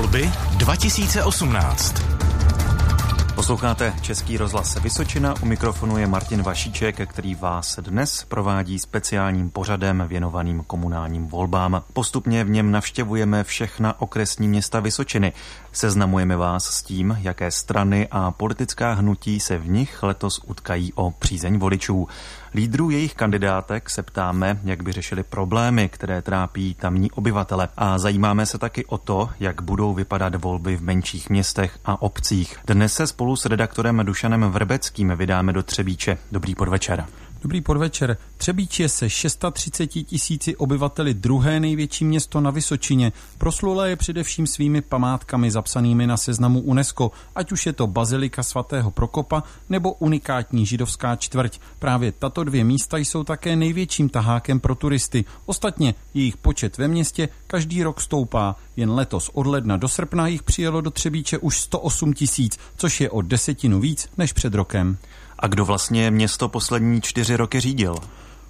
Volby 2018. Posloucháte Český rozhlas Vysočina, u mikrofonu je Martin Vašíček, který vás dnes provádí speciálním pořadem věnovaným komunálním volbám. Postupně v něm navštěvujeme všechna okresní města Vysočiny. Seznamujeme vás s tím, jaké strany a politická hnutí se v nich letos utkají o přízeň voličů. Lídrů jejich kandidátek se ptáme, jak by řešili problémy, které trápí tamní obyvatele a zajímáme se taky o to, jak budou vypadat volby v menších městech a obcích. Dnes se spolu s redaktorem Dušanem Vrbeckým vydáme do Třebíče. Dobrý podvečer. Dobrý podvečer. Třebíč je se 630 tisíci obyvateli druhé největší město na Vysočině. Proslulé je především svými památkami zapsanými na seznamu UNESCO, ať už je to Bazilika svatého Prokopa nebo unikátní židovská čtvrť. Právě tato dvě místa jsou také největším tahákem pro turisty. Ostatně jejich počet ve městě každý rok stoupá. Jen letos od ledna do srpna jich přijelo do Třebíče už 108 tisíc, což je o desetinu víc než před rokem. A kdo vlastně město poslední čtyři roky řídil?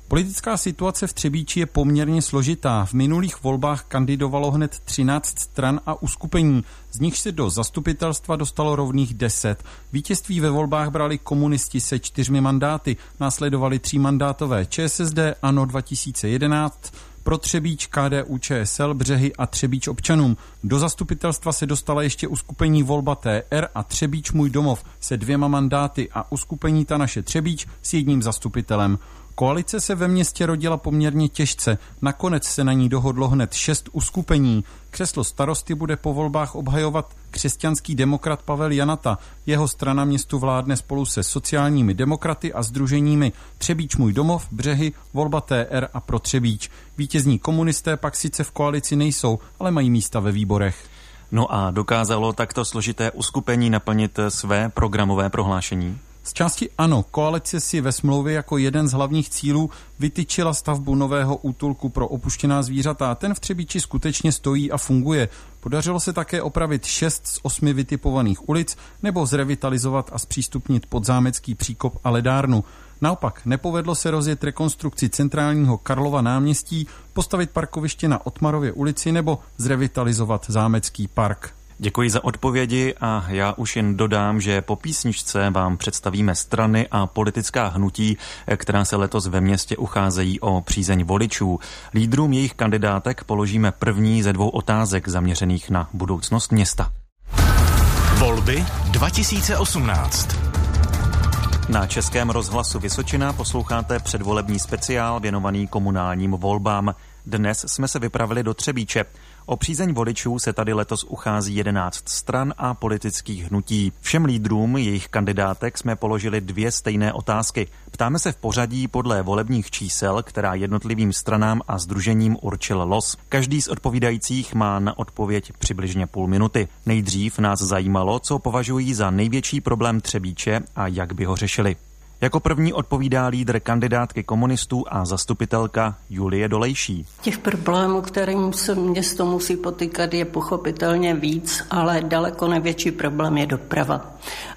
Politická situace v Třebíči je poměrně složitá. V minulých volbách kandidovalo hned 13 stran a uskupení, z nich se do zastupitelstva dostalo rovných 10. Vítězství ve volbách brali komunisti se čtyřmi mandáty, následovali tří mandátové ČSSD, ANO 2011, pro Třebíč, KDU, ČSL, Břehy a Třebíč občanům. Do zastupitelstva se dostala ještě uskupení Volba TR a Třebíč Můj domov se dvěma mandáty a uskupení Ta naše Třebíč s jedním zastupitelem. Koalice se ve městě rodila poměrně těžce. Nakonec se na ní dohodlo hned šest uskupení. Křeslo starosty bude po volbách obhajovat křesťanský demokrat Pavel Janata. Jeho strana městu vládne spolu se sociálními demokraty a združeními Třebíč můj domov, Břehy, Volba TR a Pro Třebíč. Vítězní komunisté pak sice v koalici nejsou, ale mají místa ve výborech. No a dokázalo takto složité uskupení naplnit své programové prohlášení? Z části ano, koalice si ve smlouvě jako jeden z hlavních cílů vytyčila stavbu nového útulku pro opuštěná zvířata. Ten v Třebíči skutečně stojí a funguje. Podařilo se také opravit šest z osmi vytipovaných ulic nebo zrevitalizovat a zpřístupnit podzámecký příkop a ledárnu. Naopak, nepovedlo se rozjet rekonstrukci centrálního Karlova náměstí, postavit parkoviště na Otmarově ulici nebo zrevitalizovat zámecký park. Děkuji za odpovědi a já už jen dodám, že po písničce vám představíme strany a politická hnutí, která se letos ve městě ucházejí o přízeň voličů. Lídrům jejich kandidátek položíme první ze dvou otázek zaměřených na budoucnost města. Volby 2018. Na Českém rozhlasu Vysočina posloucháte předvolební speciál věnovaný komunálním volbám. Dnes jsme se vypravili do Třebíče. O přízeň voličů se tady letos uchází 11 stran a politických hnutí. Všem lídrům jejich kandidátek jsme položili dvě stejné otázky. Ptáme se v pořadí podle volebních čísel, která jednotlivým stranám a združením určil los. Každý z odpovídajících má na odpověď přibližně půl minuty. Nejdřív nás zajímalo, co považují za největší problém Třebíče a jak by ho řešili. Jako první odpovídá lídr kandidátky komunistů a zastupitelka Julie Dolejší. Těch problémů, kterým se město musí potýkat, je pochopitelně víc, ale daleko největší problém je doprava.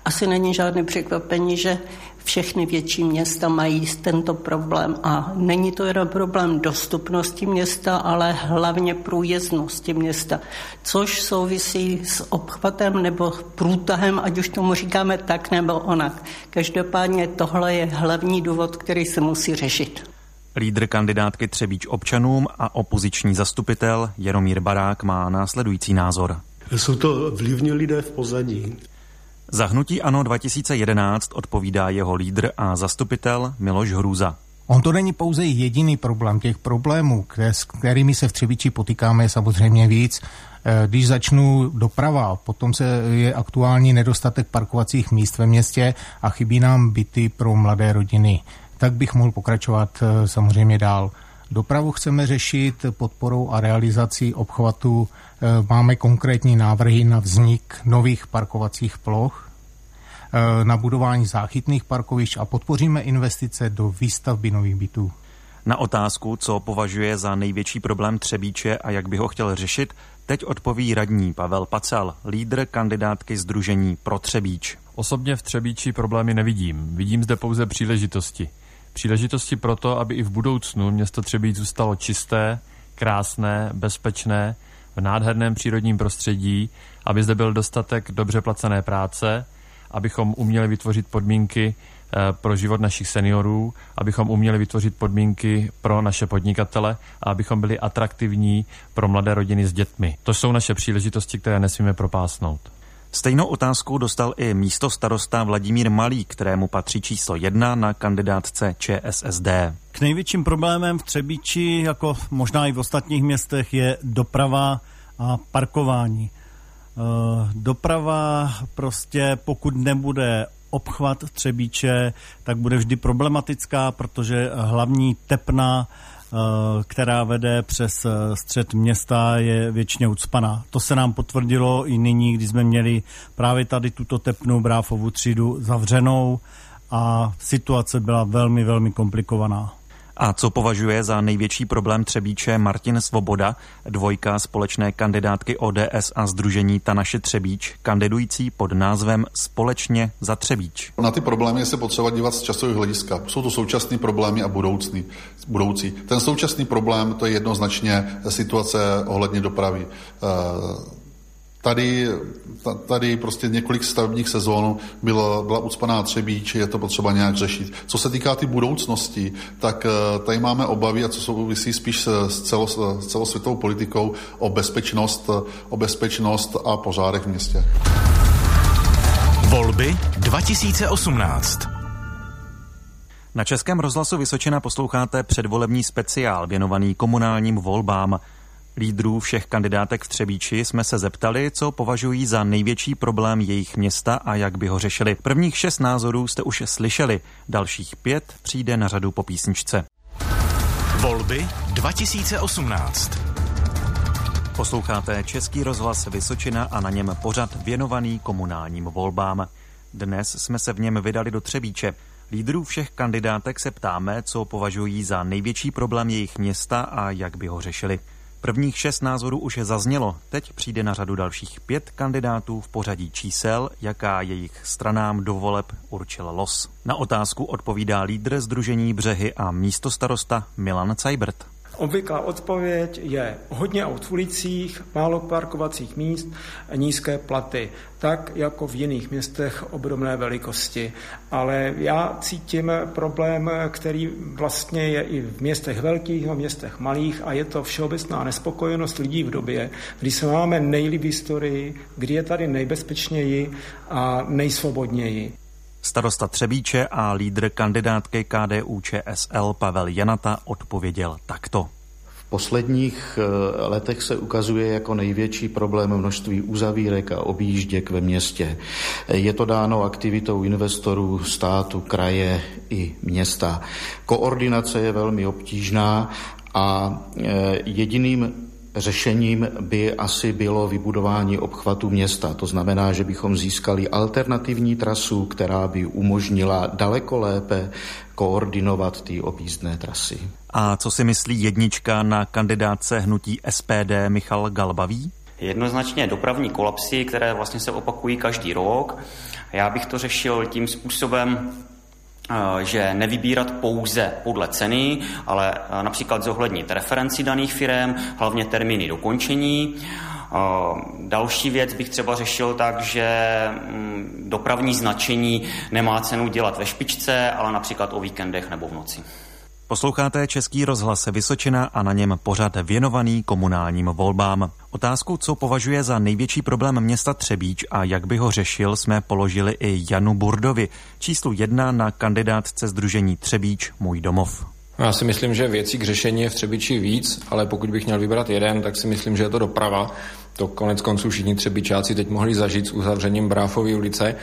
Asi není žádné překvapení, že všechny větší města mají tento problém a není to jenom problém dostupnosti města, ale hlavně průjezdnosti města, což souvisí s obchvatem nebo průtahem, ať už tomu říkáme tak nebo onak. Každopádně tohle je hlavní důvod, který se musí řešit. Lídr kandidátky Třebíč občanům a opoziční zastupitel Jaromír Barák má následující názor. Jsou to vlivní lidé v pozadí. Za hnutí ANO 2011 odpovídá jeho lídr a zastupitel Miloš Hrůza. On to není pouze jediný problém. Těch problémů, které, s kterými se v Třebíči potýkáme, je samozřejmě víc. Eh, když začnu doprava, potom se je aktuální nedostatek parkovacích míst ve městě a chybí nám byty pro mladé rodiny. Tak bych mohl pokračovat eh, samozřejmě dál. Dopravu chceme řešit podporou a realizací obchvatu. Eh, máme konkrétní návrhy na vznik nových parkovacích ploch, na budování záchytných parkovišť a podpoříme investice do výstavby nových bytů. Na otázku, co považuje za největší problém Třebíče a jak by ho chtěl řešit, teď odpoví radní Pavel Pacel, lídr kandidátky Združení pro Třebíč. Osobně v Třebíči problémy nevidím. Vidím zde pouze příležitosti. Příležitosti proto, aby i v budoucnu město Třebíč zůstalo čisté, krásné, bezpečné, v nádherném přírodním prostředí, aby zde byl dostatek dobře placené práce, abychom uměli vytvořit podmínky eh, pro život našich seniorů, abychom uměli vytvořit podmínky pro naše podnikatele a abychom byli atraktivní pro mladé rodiny s dětmi. To jsou naše příležitosti, které nesmíme propásnout. Stejnou otázku dostal i místo starosta Vladimír Malý, kterému patří číslo jedna na kandidátce ČSSD. K největším problémem v Třebíči, jako možná i v ostatních městech, je doprava a parkování. Eh, doprava prostě, pokud nebude obchvat Třebíče, tak bude vždy problematická, protože hlavní tepna eh, která vede přes eh, střed města, je většině ucpaná. To se nám potvrdilo i nyní, kdy jsme měli právě tady tuto tepnou bráfovou třídu zavřenou a situace byla velmi, velmi komplikovaná. A co považuje za největší problém Třebíče Martin Svoboda, dvojka společné kandidátky ODS a Združení Ta naše Třebíč, kandidující pod názvem Společně za Třebíč. Na ty problémy se potřeba dívat z časového hlediska. Jsou to současné problémy a budoucí. budoucí. Ten současný problém to je jednoznačně situace ohledně dopravy. E, Tady, tady prostě několik stavebních sezón bylo, byla ucpaná Třebíč, je to potřeba nějak řešit. Co se týká ty budoucnosti, tak eh, tady máme obavy, a co souvisí spíš s, celo, s celosvětovou politikou, o bezpečnost, o bezpečnost a pořádek v městě. Volby 2018 na Českém rozhlasu Vysočina posloucháte předvolební speciál věnovaný komunálním volbám. Lídrů všech kandidátek v Třebíči jsme se zeptali, co považují za největší problém jejich města a jak by ho řešili. Prvních šest názorů jste už slyšeli, dalších pět přijde na řadu po písničce. Volby 2018 Posloucháte Český rozhlas Vysočina a na něm pořad věnovaný komunálním volbám. Dnes jsme se v něm vydali do Třebíče. Lídrů všech kandidátek se ptáme, co považují za největší problém jejich města a jak by ho řešili. Prvních šest názorů už je zaznělo, teď přijde na řadu dalších pět kandidátů v pořadí čísel, jaká jejich stranám do voleb určil los. Na otázku odpovídá lídr Združení Břehy a místostarosta Milan Cajbert. Obvyklá odpověď je hodně aut v ulicích, málo parkovacích míst, nízké platy, tak jako v jiných městech obdobné velikosti. Ale já cítím problém, který vlastně je i v městech velkých a městech malých a je to všeobecná nespokojenost lidí v době, kdy se máme nejlíp historii, kdy je tady nejbezpečněji a nejsvobodněji. Starosta Třebíče a lídr kandidátky KDU ČSL Pavel Janata odpověděl takto. V posledních eh, letech se ukazuje jako největší problém množství uzavírek a objížděk ve městě. Je to dáno aktivitou investorů, státu, kraje i města. Koordinace je velmi obtížná a eh, jediným Řešením by asi bylo vybudování obchvatu města. To znamená, že bychom získali alternativní trasu, která by umožnila daleko lépe koordinovat ty objízdné trasy. A co si myslí jednička na kandidáce hnutí SPD Michal Galbavý? Jednoznačně dopravní kolapsy, které vlastně se opakují každý rok. Já bych to řešil tím způsobem, že nevybírat pouze podle ceny, ale eh, například zohlednit referenci daných firm, hlavně termíny dokončení. Eh, další věc bych třeba řešil tak, že mm, dopravní značení nemá cenu dělat ve špičce, ale například o víkendech nebo v noci. Posloucháte Český rozhlas Vysočina a na něm pořad věnovaný komunálním volbám. Otázku, co považuje za největší problém města Třebíč a jak by ho řešil, jsme položili i Janu Burdovi, číslu jedna na kandidátce Združení Třebíč Můj domov. Já si myslím, že věcí k řešení je v Třebíči víc, ale pokud bych měl vybrat jeden, tak si myslím, že je to doprava. To konec konců všichni třebičáci teď mohli zažít s uzavřením Bráfové ulice.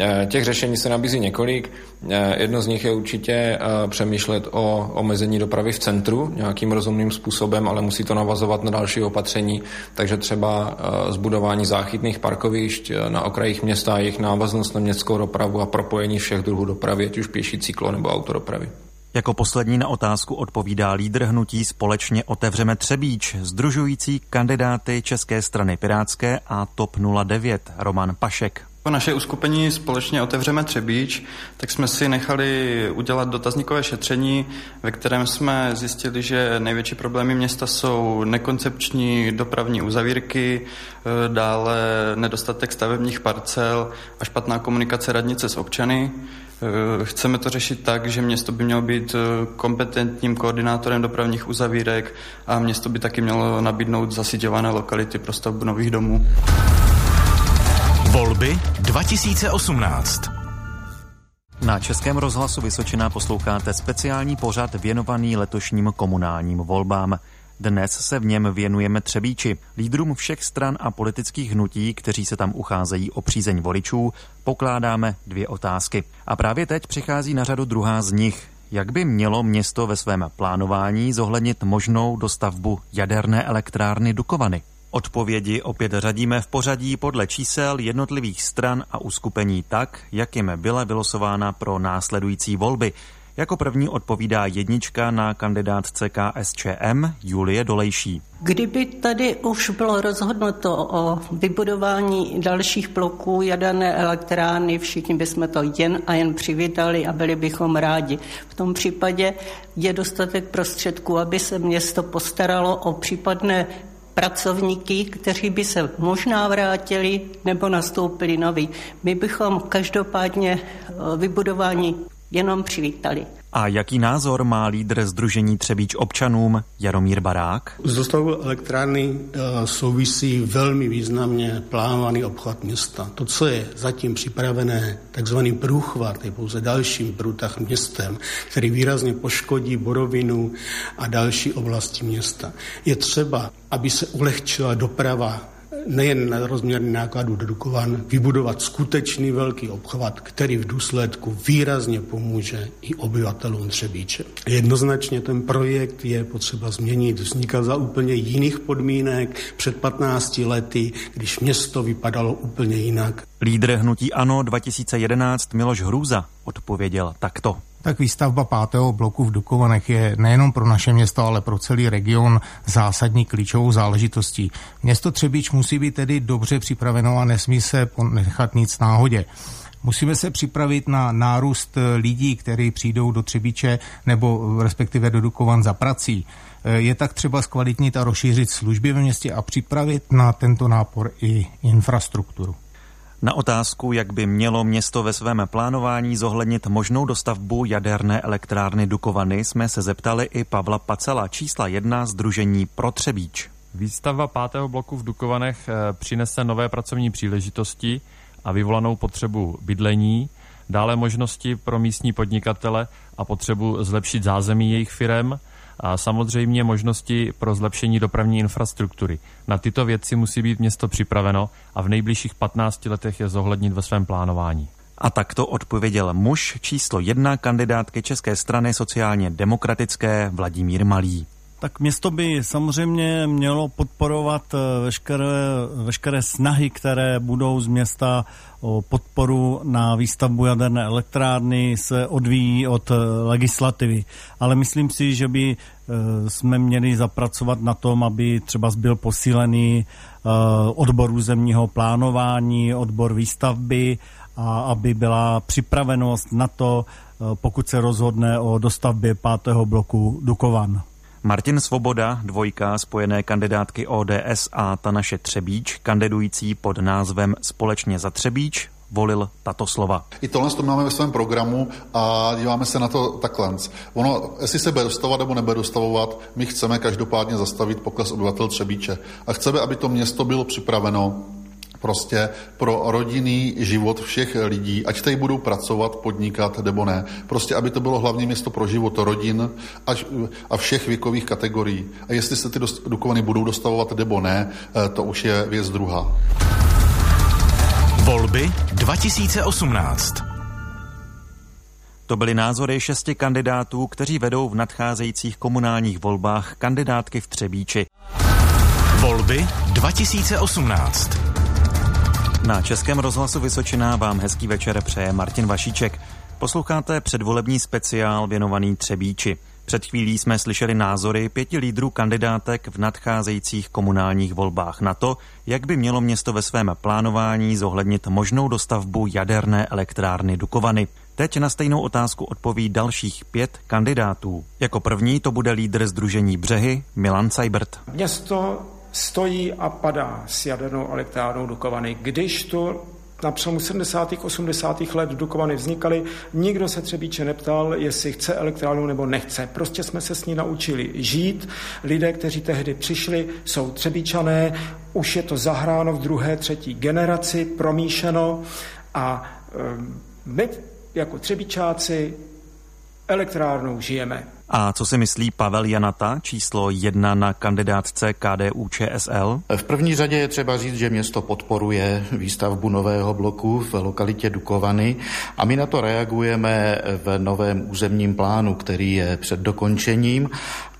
Eh, těch řešení se nabízí několik. Eh, jedno z nich je určitě eh, přemýšlet o omezení dopravy v centru nějakým rozumným způsobem, ale musí to navazovat na další opatření, takže třeba zbudování záchytných parkovišť na okrajích města, jejich návaznost na městskou dopravu a propojení všech druhů dopravy, ať už pěší cyklo nebo autodopravy. Jako poslední na otázku odpovídá lídr hnutí Společně otevřeme Třebíč, združující kandidáty České strany Pirátské a TOP 09 Roman Pašek. Po naše uskupení společně otevřeme Třebíč, tak jsme si nechali udělat dotazníkové šetření, ve kterém jsme zjistili, že největší problémy města jsou nekoncepční dopravní uzavírky, eh, dále nedostatek stavebních parcel a špatná komunikace radnice s občany. Eh, chceme to řešit tak, že město by mělo být eh, kompetentním koordinátorem dopravních uzavírek a město by taky mělo nabídnout zasíťované lokality pro stavbu nových domů. Volby 2018. Na Českém rozhlasu Vysočina posloucháte speciální pořad věnovaný letošním komunálním volbám. Dnes se v něm věnujeme Třebíči, lídrům všech stran a politických hnutí, kteří se tam ucházejí o přízeň voličů, pokládáme dvě otázky. A právě teď přichází na řadu druhá z nich. Jak by mělo město ve svém plánování zohlednit možnou dostavbu jaderné elektrárny Dukovany? Odpovědi opět řadíme v pořadí podle čísel jednotlivých stran a uskupení tak, jak jim byla vylosována pro následující volby. Jako první odpovídá jednička na kandidátce KSČM Julie Dolejší. Kdyby tady už bylo rozhodnuto o vybudování dalších bloků jaderné elektrárny, všichni bychom to jen a jen přivítali a byli bychom rádi. V tom případě je dostatek prostředků, aby se město postaralo o případné pracovníky, kteří by se možná vrátili nebo nastoupili noví. My bychom každopádně eh, vybudování jenom přivítali. A jaký názor má lídr Združení Třebíč občanům Jaromír Barák? Z dostavou elektrárny eh, souvisí velmi významně plánovaný obchvat města. To, co je zatím připravené, takzvaný průchvat, je pouze dalším průtah městem, který výrazně poškodí Borovinu a další oblasti města. Je třeba, aby se ulehčila doprava nejen na rozměrný nákladu dedukovan, vybudovat skutečný velký obchvat, který v důsledku výrazně pomůže i obyvatelům Třebíče. Jednoznačně ten projekt je potřeba změnit. Vznikal za úplně jiných podmínek před 15 lety, když město vypadalo úplně jinak. Lídr hnutí ANO 2011 Miloš Hrůza odpověděl takto. Tak výstavba pátého bloku v Dukovanech je nejenom pro naše město, ale pro celý region zásadní klíčovou záležitostí. Město Třebíč musí být tedy dobře připraveno a nesmí se nechat nic náhodě. Musíme se připravit na nárůst lidí, kteří přijdou do Třebíče nebo respektive do Dukovan za prací. Je tak třeba zkvalitnit a rozšířit služby ve městě a připravit na tento nápor i infrastrukturu. Na otázku, jak by mělo město ve svém plánování zohlednit možnou dostavbu jaderné elektrárny Dukovany, jsme se zeptali i Pavla Pacela, čísla jedna Združení pro Třebíč. Výstavba pátého bloku v Dukovanech eh, přinese nové pracovní příležitosti a vyvolanou potřebu bydlení, dále možnosti pro místní podnikatele a potřebu zlepšit zázemí jejich firem, a samozřejmě možnosti pro zlepšení dopravní infrastruktury. Na tyto věci musí být město připraveno a v nejbližších 15 letech je zohlednit ve svém plánování. A takto odpověděl muž číslo jedna kandidátky České strany sociálně demokratické Vladimír Malý tak město by samozřejmě mělo podporovat eh, veškeré, veškeré snahy, které budou z města o podporu na výstavbu jaderné elektrárny se odvíjí od eh, legislativy. Ale myslím si, že by eh, jsme měli zapracovat na tom, aby třeba byl posílený odbor územního plánování, odbor výstavby a aby byla připravenost na to, pokud se rozhodne o dostavbě pátého bloku Dukovan. Martin Svoboda, dvojka spojené kandidátky ODS a ta naše Třebíč, kandidující pod názvem Společně za Třebíč, volil tato slova. I tohle to máme ve svém programu a díváme se na to takhle. Ono, jestli se bude dostavovat nebo nebude dostavovat, my chceme každopádně zastavit pokles obyvatel Třebíče. A chceme, aby to město bylo připraveno prostě pro rodinný život všech lidí, ať tady budou pracovat, podnikat nebo ne. Prostě, aby to bylo hlavní město pro život rodin a všech věkových kategorií. A jestli se ty Dukovany budou dostavovat nebo ne, eh, to už je věc druhá. Volby 2018 to byly názory šesti kandidátů, kteří vedou v nadcházejících komunálních volbách kandidátky v Třebíči. Volby 2018 na Českém rozhlasu Vysočina vám hezký večer přeje Martin Vašíček. Posloucháte předvolební speciál věnovaný Třebíči. Před chvílí jsme slyšeli názory pěti lídrů kandidátek v nadcházejících komunálních volbách na to, jak by mělo město ve svém plánování zohlednit možnou dostavbu jaderné elektrárny Dukovany. Teď na stejnou otázku odpoví dalších pět kandidátů. Jako první to bude lídr Združení Břehy Milan Seibert. Město stojí a padá s jadernou elektrárnou Dukovany. Když tu na přelomu 70. 80. let Dukovany vznikaly, nikdo se Třebíče neptal, jestli chce elektrárnu nebo nechce. Prostě jsme se s ní naučili žít. Lidé, kteří tehdy přišli, jsou Třebíčané, už je to zahráno v druhé, třetí generaci, promíšeno a ehm, my jako Třebíčáci elektrárnou žijeme. A co si myslí Pavel Janata, číslo jedna na kandidátce KDU ČSL? V první řadě je třeba říct, že město podporuje výstavbu nového bloku v lokalitě Dukovany a my na to reagujeme v novém územním plánu, který je před dokončením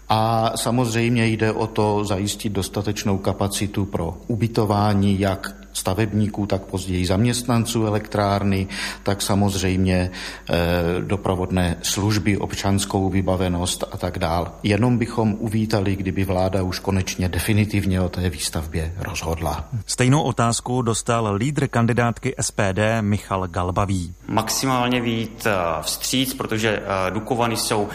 a samozřejmě jde o to zajistit dostatečnou kapacitu pro ubytování jak stavebníků, tak později zaměstnanců elektrárny, tak samozřejmě e, doprovodné služby, občanskou vybavenost a tak dál. Jenom bychom uvítali, kdyby vláda už konečně definitivně o té výstavbě rozhodla. Stejnou otázku dostal lídr kandidátky SPD Michal Galbavý. Maximálně vít eh, vstříc, protože eh, Dukovany jsou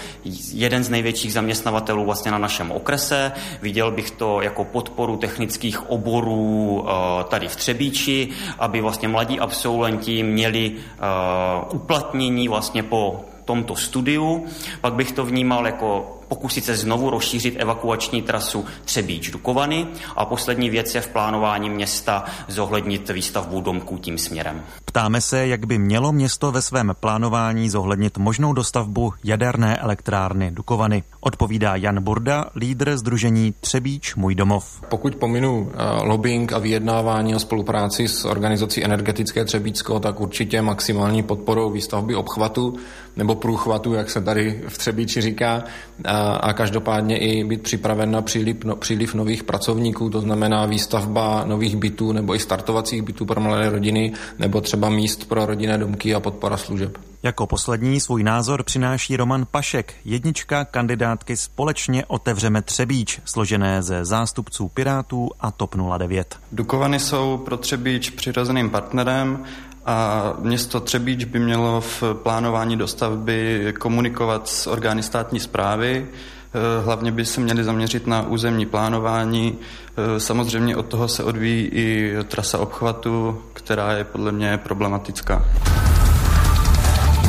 jeden z největších zaměstnavatelů vlastně na našem okrese. Viděl bych to jako podporu technických oborů tady v Třebíči, aby vlastně mladí absolventi měli uh, uplatnění vlastně po tomto studiu. Pak bych to vnímal jako pokusit se znovu rozšířit evakuační trasu Třebíč Dukovany a poslední věc je v plánování města zohlednit výstavbu domků tím směrem. Ptáme se, jak by mělo město ve svém plánování zohlednit možnou dostavbu jaderné elektrárny Dukovany. Odpovídá Jan Burda, lídr Združení Třebíč Můj domov. Pokud pominu uh, lobbying a vyjednávání a spolupráci s organizací Energetické Třebíčsko, tak určitě maximální podporou výstavby obchvatu nebo průchvatu, jak se tady v Třebíči říká, a, a každopádně i být připraven na příliv, no, příliv nových pracovníků, to znamená výstavba nových bytů nebo i startovacích bytů pro mladé rodiny, nebo třeba míst pro rodinné domky a podpora služeb. Jako poslední svůj názor přináší Roman Pašek, jednička kandidátky Společně otevřeme Třebíč, složené ze zástupců Pirátů a TOP 09. Dukovany jsou pro Třebíč přirozeným partnerem a město Třebíč by mělo v plánování dostavby komunikovat s orgány státní zprávy, eh, Hlavně by se měli zaměřit na územní plánování. Eh, samozřejmě od toho se odvíjí i trasa obchvatu, která je podle mě problematická.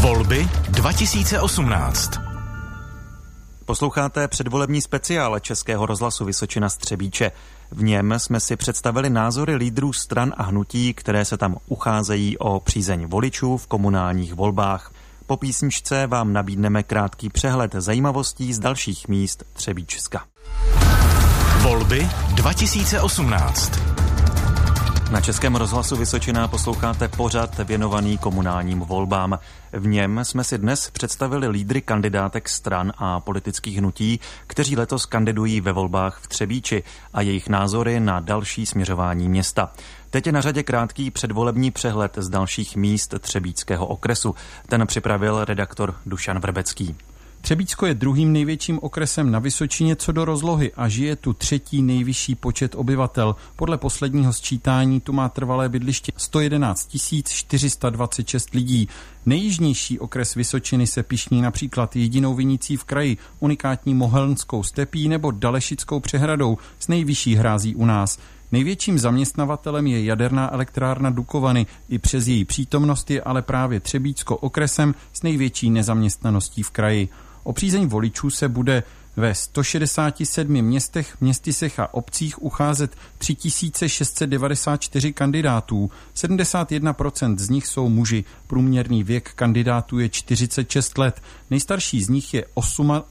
Volby 2018. Posloucháte předvolební speciál Českého rozhlasu Vysočina Střebíče. V něm jsme si představili názory lídrů stran a hnutí, které se tam ucházejí o přízeň voličů v komunálních volbách. Po písničce vám nabídneme krátký přehled zajímavostí z dalších míst Třebíčska. Volby 2018. Na Českém rozhlasu Vysočina posloucháte pořad věnovaný komunálním volbám. V něm jsme si dnes představili lídry kandidátek stran a politických hnutí, kteří letos kandidují ve volbách v Třebíči a jejich názory na další směřování města. Teď je na řadě krátký předvolební přehled z dalších míst Třebíckého okresu. Ten připravil redaktor Dušan Vrbecký. Třebícko je druhým největším okresem na Vysočině co do rozlohy a žije tu třetí nejvyšší počet obyvatel. Podle posledního sčítání tu má trvalé bydliště 111 426 lidí. Nejjižnější okres Vysočiny se pišní například jedinou vinicí v kraji, unikátní Mohelnskou stepí nebo Dalešickou přehradou s nejvyšší hrází u nás. Největším zaměstnavatelem je jaderná elektrárna Dukovany. I přes její přítomnost je ale právě Třebícko okresem s největší nezaměstnaností v kraji. O přízeň voličů se bude ve 167 městech, městysech a obcích ucházet 3694 kandidátů. 71% z nich jsou muži. Průměrný věk kandidátů je 46 let. Nejstarší z nich je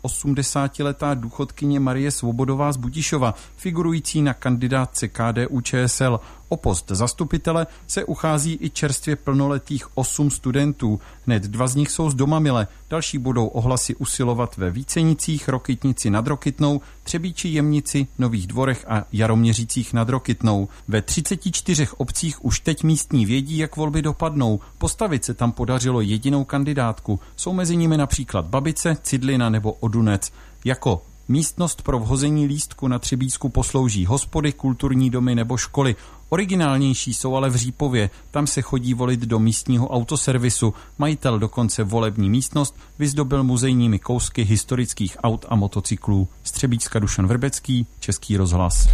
80-letá důchodkyně Marie Svobodová z Budišova, figurující na kandidátce KDU ČSL. O post zastupitele se uchází i čerstvě plnoletých osm studentů. Hned dva z nich jsou z Domamile, další budou ohlasy usilovat ve Vícenicích, Rokitnici nad Rokitnou, Třebíči Jemnici, Nových Dvorech a Jaroměřících nad Rokitnou. Ve 34 obcích už teď místní vědí, jak volby dopadnou. Postavit se tam podařilo jedinou kandidátku. Jsou mezi nimi například Babice, Cidlina nebo Odunec. Jako Místnost pro vhození lístku na Třebísku poslouží hospody, kulturní domy nebo školy. Originálnější jsou ale v Řípově, tam se chodí volit do místního autoservisu. Majitel dokonce volební místnost vyzdobil muzejními kousky historických aut a motocyklů. Střebíčska Dušan Vrbecký, Český rozhlas.